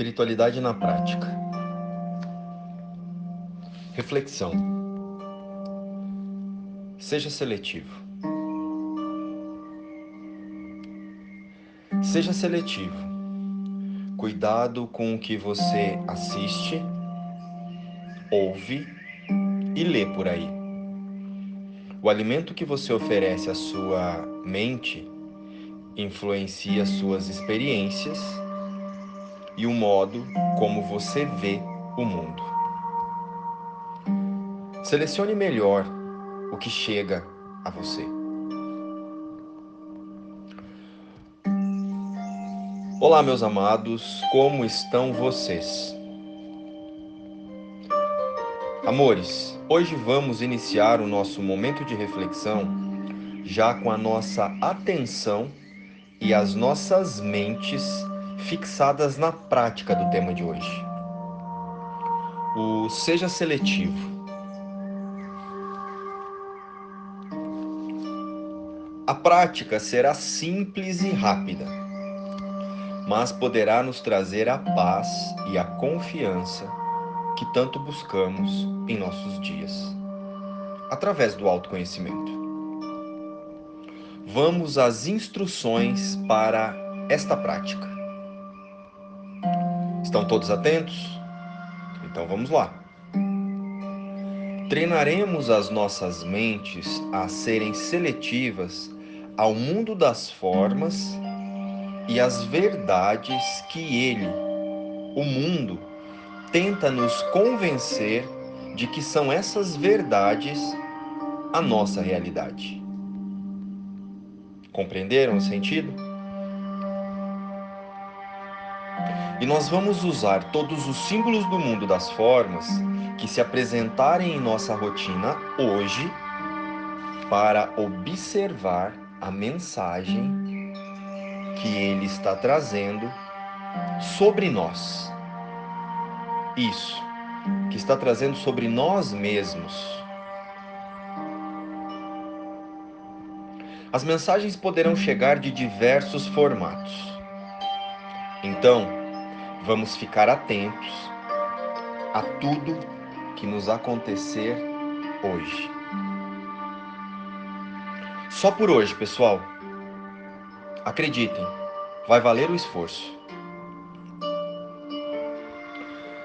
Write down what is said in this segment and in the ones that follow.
Espiritualidade na prática. Reflexão. Seja seletivo. Seja seletivo. Cuidado com o que você assiste, ouve e lê por aí. O alimento que você oferece à sua mente influencia suas experiências e o modo como você vê o mundo. Selecione melhor o que chega a você. Olá, meus amados, como estão vocês? Amores, hoje vamos iniciar o nosso momento de reflexão já com a nossa atenção e as nossas mentes fixadas na prática do tema de hoje. O seja seletivo. A prática será simples e rápida, mas poderá nos trazer a paz e a confiança que tanto buscamos em nossos dias, através do autoconhecimento. Vamos às instruções para esta prática. Estão todos atentos? Então vamos lá. Treinaremos as nossas mentes a serem seletivas ao mundo das formas e às verdades que ele, o mundo, tenta nos convencer de que são essas verdades a nossa realidade. Compreenderam o sentido? E nós vamos usar todos os símbolos do mundo das formas que se apresentarem em nossa rotina hoje para observar a mensagem que ele está trazendo sobre nós. Isso, que está trazendo sobre nós mesmos. As mensagens poderão chegar de diversos formatos. Então, vamos ficar atentos a tudo que nos acontecer hoje. Só por hoje, pessoal. Acreditem, vai valer o esforço.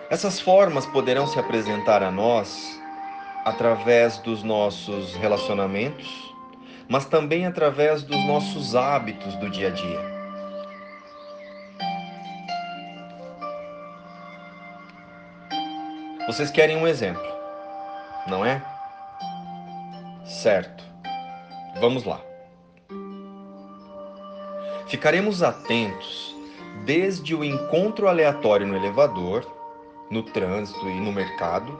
Essas formas poderão se apresentar a nós através dos nossos relacionamentos, mas também através dos nossos hábitos do dia a dia. Vocês querem um exemplo, não é? Certo. Vamos lá. Ficaremos atentos desde o encontro aleatório no elevador, no trânsito e no mercado,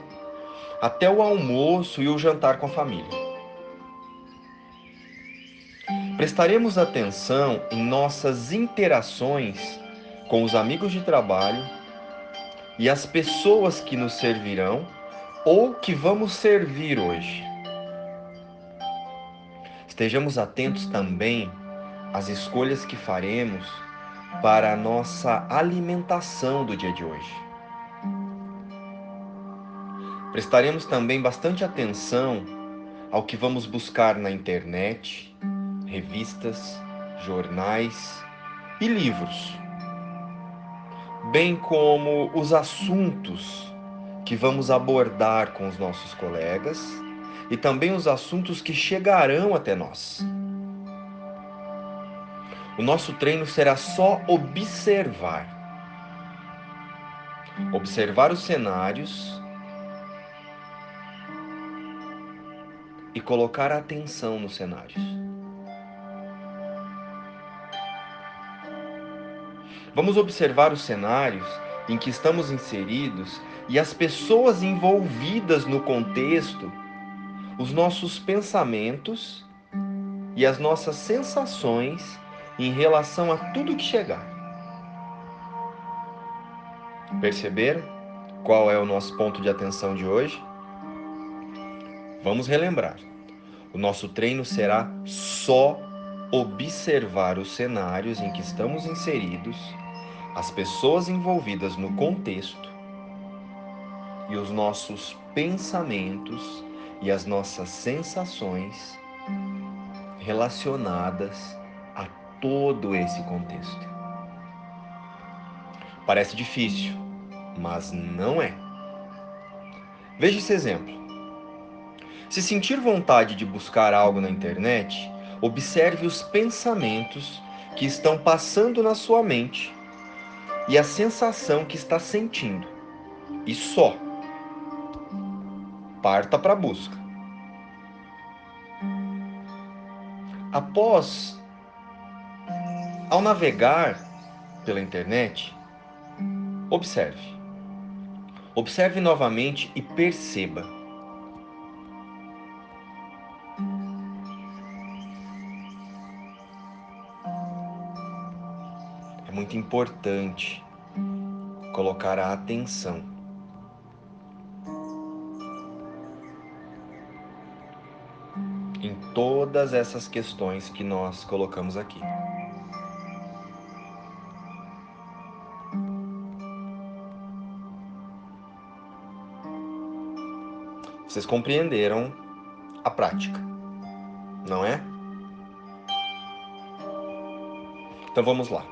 até o almoço e o jantar com a família. Prestaremos atenção em nossas interações com os amigos de trabalho e as pessoas que nos servirão ou que vamos servir hoje. Estejamos atentos também às escolhas que faremos para a nossa alimentação do dia de hoje. Prestaremos também bastante atenção ao que vamos buscar na internet, revistas, jornais e livros bem como os assuntos que vamos abordar com os nossos colegas e também os assuntos que chegarão até nós. O nosso treino será só observar. Observar os cenários e colocar atenção nos cenários. Vamos observar os cenários em que estamos inseridos e as pessoas envolvidas no contexto, os nossos pensamentos e as nossas sensações em relação a tudo que chegar. Perceberam qual é o nosso ponto de atenção de hoje? Vamos relembrar. O nosso treino será só observar os cenários em que estamos inseridos as pessoas envolvidas no contexto e os nossos pensamentos e as nossas sensações relacionadas a todo esse contexto. Parece difícil, mas não é. Veja esse exemplo. Se sentir vontade de buscar algo na internet, observe os pensamentos que estão passando na sua mente e a sensação que está sentindo. E só. Parta para a busca. Após, ao navegar pela internet, observe. Observe novamente e perceba. Muito importante colocar a atenção. Em todas essas questões que nós colocamos aqui. Vocês compreenderam a prática, não é? Então vamos lá.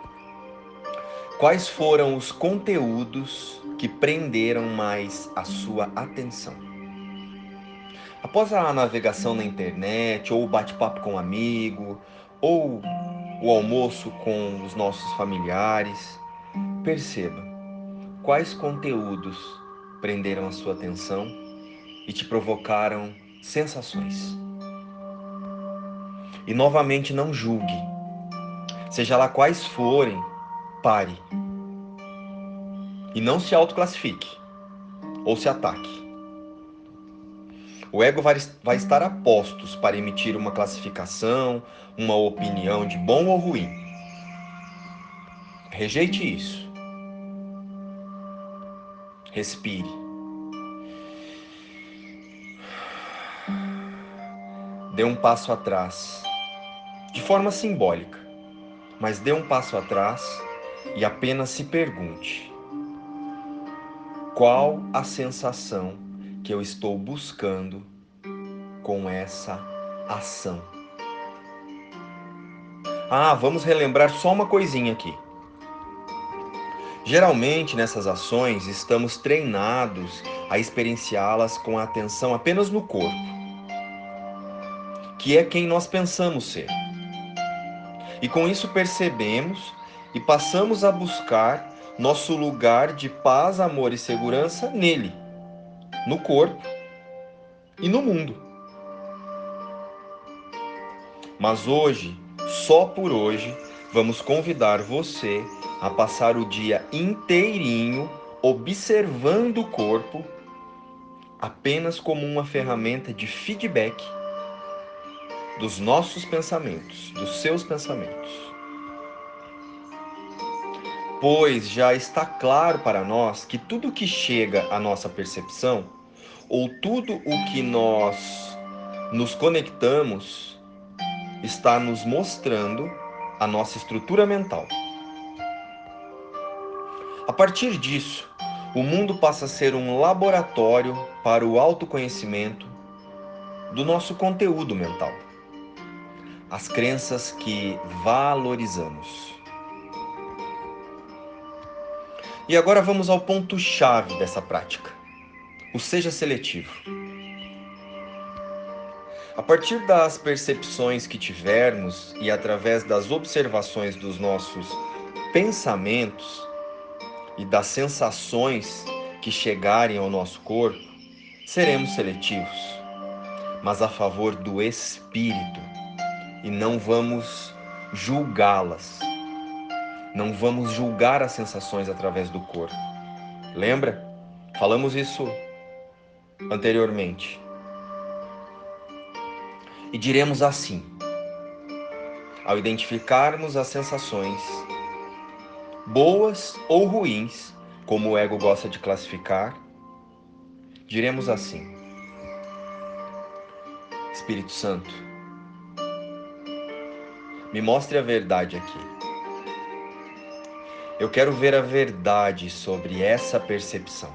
Quais foram os conteúdos que prenderam mais a sua atenção? Após a navegação na internet, ou o bate-papo com um amigo, ou o almoço com os nossos familiares, perceba quais conteúdos prenderam a sua atenção e te provocaram sensações. E novamente não julgue. Seja lá quais forem, pare. E não se autoclassifique ou se ataque. O ego vai, vai estar a postos para emitir uma classificação, uma opinião de bom ou ruim. Rejeite isso. Respire. dê um passo atrás, de forma simbólica, mas dê um passo atrás e apenas se pergunte: qual a sensação que eu estou buscando com essa ação? Ah, vamos relembrar só uma coisinha aqui. Geralmente nessas ações estamos treinados a experienciá-las com a atenção apenas no corpo que é quem nós pensamos ser. E com isso percebemos e passamos a buscar nosso lugar de paz, amor e segurança nele, no corpo e no mundo. Mas hoje, só por hoje, vamos convidar você a passar o dia inteirinho observando o corpo apenas como uma ferramenta de feedback dos nossos pensamentos, dos seus pensamentos. Pois já está claro para nós que tudo que chega à nossa percepção, ou tudo o que nós nos conectamos, está nos mostrando a nossa estrutura mental. A partir disso, o mundo passa a ser um laboratório para o autoconhecimento do nosso conteúdo mental as crenças que valorizamos. E agora vamos ao ponto-chave dessa prática: o seja seletivo. A partir das percepções que tivermos e através das observações dos nossos pensamentos e das sensações que chegarem ao nosso corpo, seremos seletivos, mas a favor do espírito e não vamos julgá-las. Não vamos julgar as sensações através do corpo. Lembra? Falamos isso anteriormente. E diremos assim: ao identificarmos as sensações, boas ou ruins, como o ego gosta de classificar, diremos assim: Espírito Santo, me mostre a verdade aqui. Eu quero ver a verdade sobre essa percepção.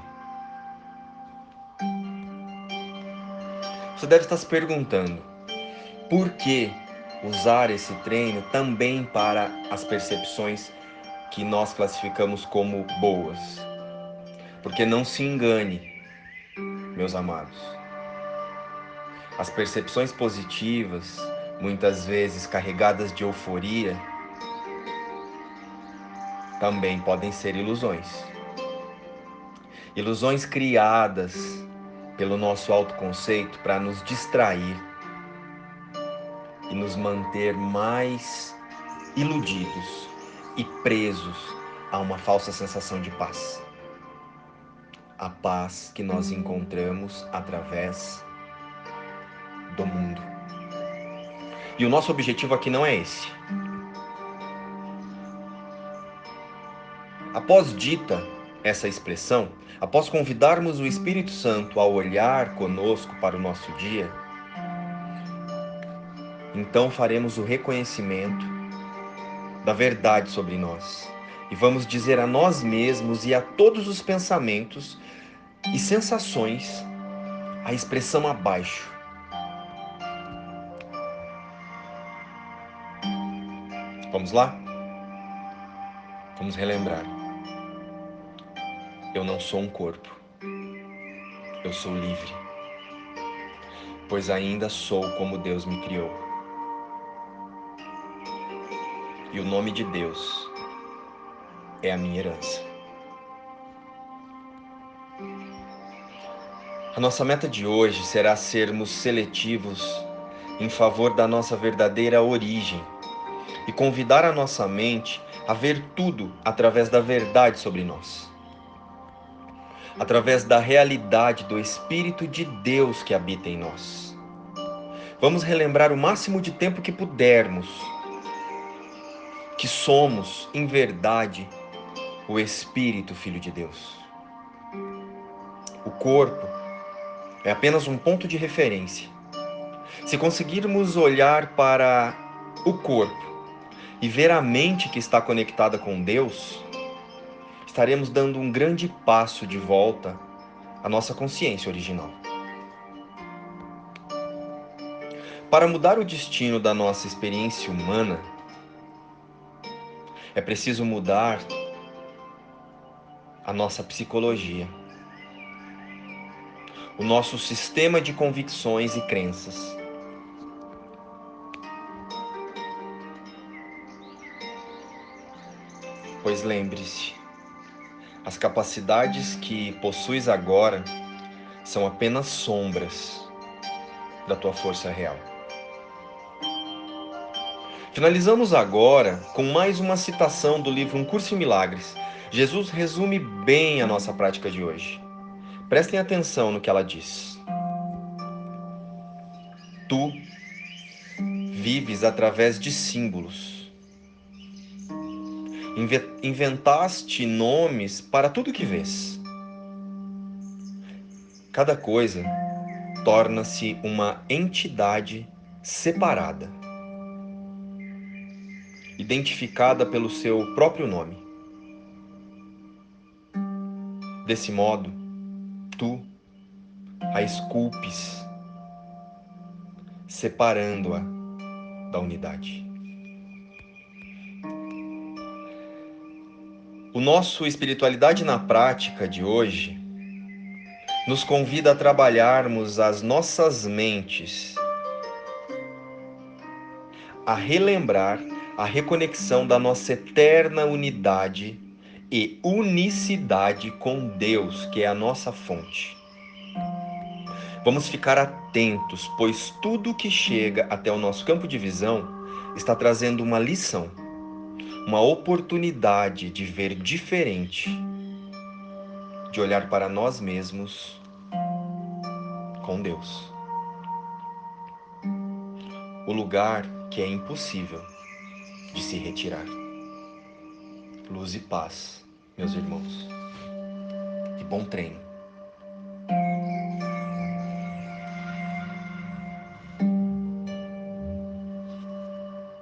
Você deve estar se perguntando: por que usar esse treino também para as percepções que nós classificamos como boas? Porque não se engane, meus amados. As percepções positivas, muitas vezes carregadas de euforia, também podem ser ilusões. Ilusões criadas pelo nosso autoconceito para nos distrair e nos manter mais iludidos e presos a uma falsa sensação de paz. A paz que nós encontramos através do mundo. E o nosso objetivo aqui não é esse. Após dita essa expressão, após convidarmos o Espírito Santo a olhar conosco para o nosso dia, então faremos o reconhecimento da verdade sobre nós e vamos dizer a nós mesmos e a todos os pensamentos e sensações a expressão abaixo Vamos lá? Vamos relembrar. Eu não sou um corpo. Eu sou livre. Pois ainda sou como Deus me criou. E o nome de Deus é a minha herança. A nossa meta de hoje será sermos seletivos em favor da nossa verdadeira origem e convidar a nossa mente a ver tudo através da verdade sobre nós. Através da realidade do Espírito de Deus que habita em nós. Vamos relembrar o máximo de tempo que pudermos que somos, em verdade, o Espírito Filho de Deus. O corpo é apenas um ponto de referência. Se conseguirmos olhar para o corpo e ver a mente que está conectada com Deus, estaremos dando um grande passo de volta à nossa consciência original. Para mudar o destino da nossa experiência humana, é preciso mudar a nossa psicologia, o nosso sistema de convicções e crenças. Pois lembre-se, as capacidades que possuis agora são apenas sombras da tua força real. Finalizamos agora com mais uma citação do livro Um Curso em Milagres. Jesus resume bem a nossa prática de hoje. Prestem atenção no que ela diz. Tu vives através de símbolos inventaste nomes para tudo que vês. Cada coisa torna-se uma entidade separada, identificada pelo seu próprio nome. Desse modo, tu a esculpes, separando-a da unidade. O nosso Espiritualidade na Prática de hoje nos convida a trabalharmos as nossas mentes, a relembrar a reconexão da nossa eterna unidade e unicidade com Deus, que é a nossa fonte. Vamos ficar atentos, pois tudo que chega até o nosso campo de visão está trazendo uma lição uma oportunidade de ver diferente, de olhar para nós mesmos com Deus. O lugar que é impossível de se retirar. Luz e paz, meus irmãos. E bom treino.